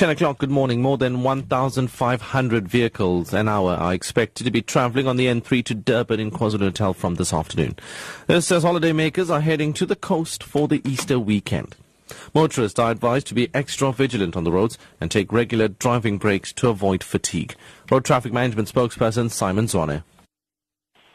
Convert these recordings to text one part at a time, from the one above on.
10 o'clock, good morning. More than 1,500 vehicles an hour are expected to be travelling on the N3 to Durban in KwaZulu-Natal from this afternoon. This as holidaymakers are heading to the coast for the Easter weekend. Motorists are advised to be extra vigilant on the roads and take regular driving breaks to avoid fatigue. Road Traffic Management spokesperson Simon Zwane.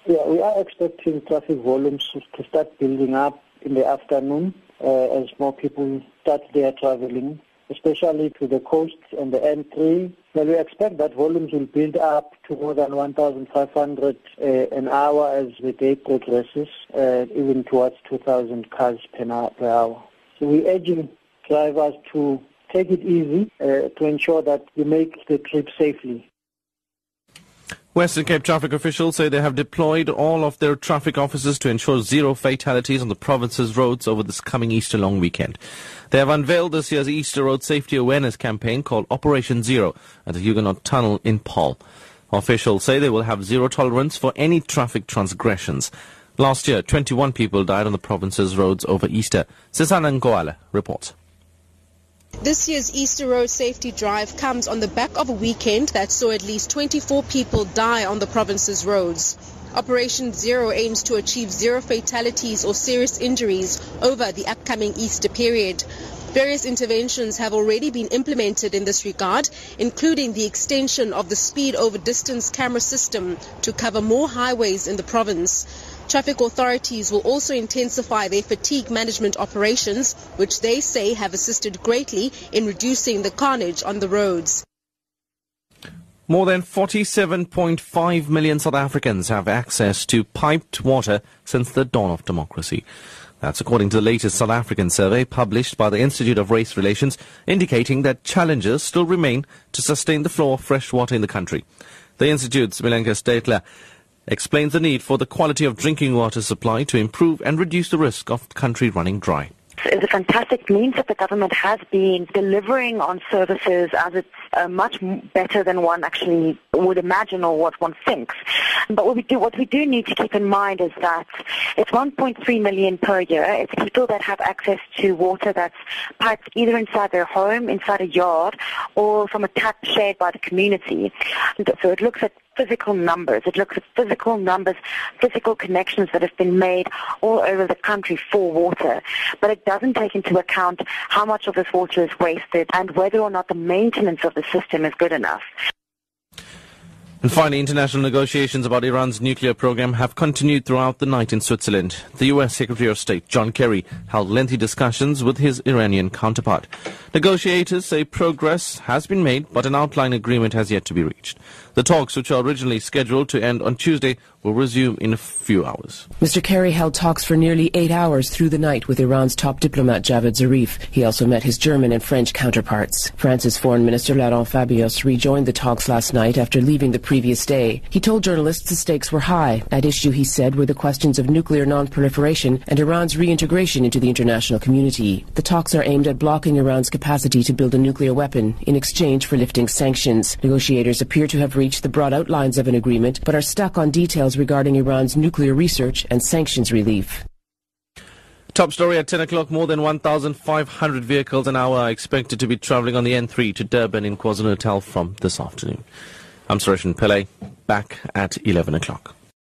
Yeah, we are expecting traffic volumes to start building up in the afternoon uh, as more people start their traveling especially to the coast and the N3. Well, we expect that volumes will build up to more than 1,500 uh, an hour as the day progresses, uh, even towards 2,000 cars per hour. So we're urging drivers to take it easy uh, to ensure that you make the trip safely. Western Cape traffic officials say they have deployed all of their traffic officers to ensure zero fatalities on the province's roads over this coming Easter long weekend. They have unveiled this year's Easter Road Safety Awareness campaign called Operation Zero at the Huguenot Tunnel in Paarl. Officials say they will have zero tolerance for any traffic transgressions. Last year, 21 people died on the province's roads over Easter. Sisana Ngoala reports. This year's Easter Road Safety Drive comes on the back of a weekend that saw at least 24 people die on the province's roads. Operation Zero aims to achieve zero fatalities or serious injuries over the upcoming Easter period. Various interventions have already been implemented in this regard, including the extension of the speed over distance camera system to cover more highways in the province. Traffic authorities will also intensify their fatigue management operations, which they say have assisted greatly in reducing the carnage on the roads. More than 47.5 million South Africans have access to piped water since the dawn of democracy. That's according to the latest South African survey published by the Institute of Race Relations, indicating that challenges still remain to sustain the flow of fresh water in the country. The Institute's Milenka Statler explains the need for the quality of drinking water supply to improve and reduce the risk of country running dry is a fantastic means that the government has been delivering on services as it's uh, much better than one actually would imagine or what one thinks. But what we do, what we do need to keep in mind is that it's 1.3 million per year. It's people that have access to water that's piped either inside their home, inside a yard, or from a tap shared by the community. So it looks at physical numbers. It looks at physical numbers, physical connections that have been made all over the country for water. But it doesn't take into account how much of this water is wasted and whether or not the maintenance of the system is good enough. And finally, international negotiations about Iran's nuclear program have continued throughout the night in Switzerland. The U.S. Secretary of State John Kerry held lengthy discussions with his Iranian counterpart. Negotiators say progress has been made, but an outline agreement has yet to be reached. The talks, which are originally scheduled to end on Tuesday, will resume in a few hours. Mr. Kerry held talks for nearly eight hours through the night with Iran's top diplomat Javad Zarif. He also met his German and French counterparts. France's Foreign Minister Laurent Fabius rejoined the talks last night after leaving the previous day. He told journalists the stakes were high. At issue, he said, were the questions of nuclear non-proliferation and Iran's reintegration into the international community. The talks are aimed at blocking Iran's capacity to build a nuclear weapon in exchange for lifting sanctions. Negotiators appear to have reached the broad outlines of an agreement but are stuck on details regarding Iran's nuclear research and sanctions relief. Top story at 10 o'clock. More than 1,500 vehicles an hour are expected to be travelling on the N3 to Durban in KwaZulu-Natal from this afternoon. I'm Sareshen Pillay, back at 11 o'clock.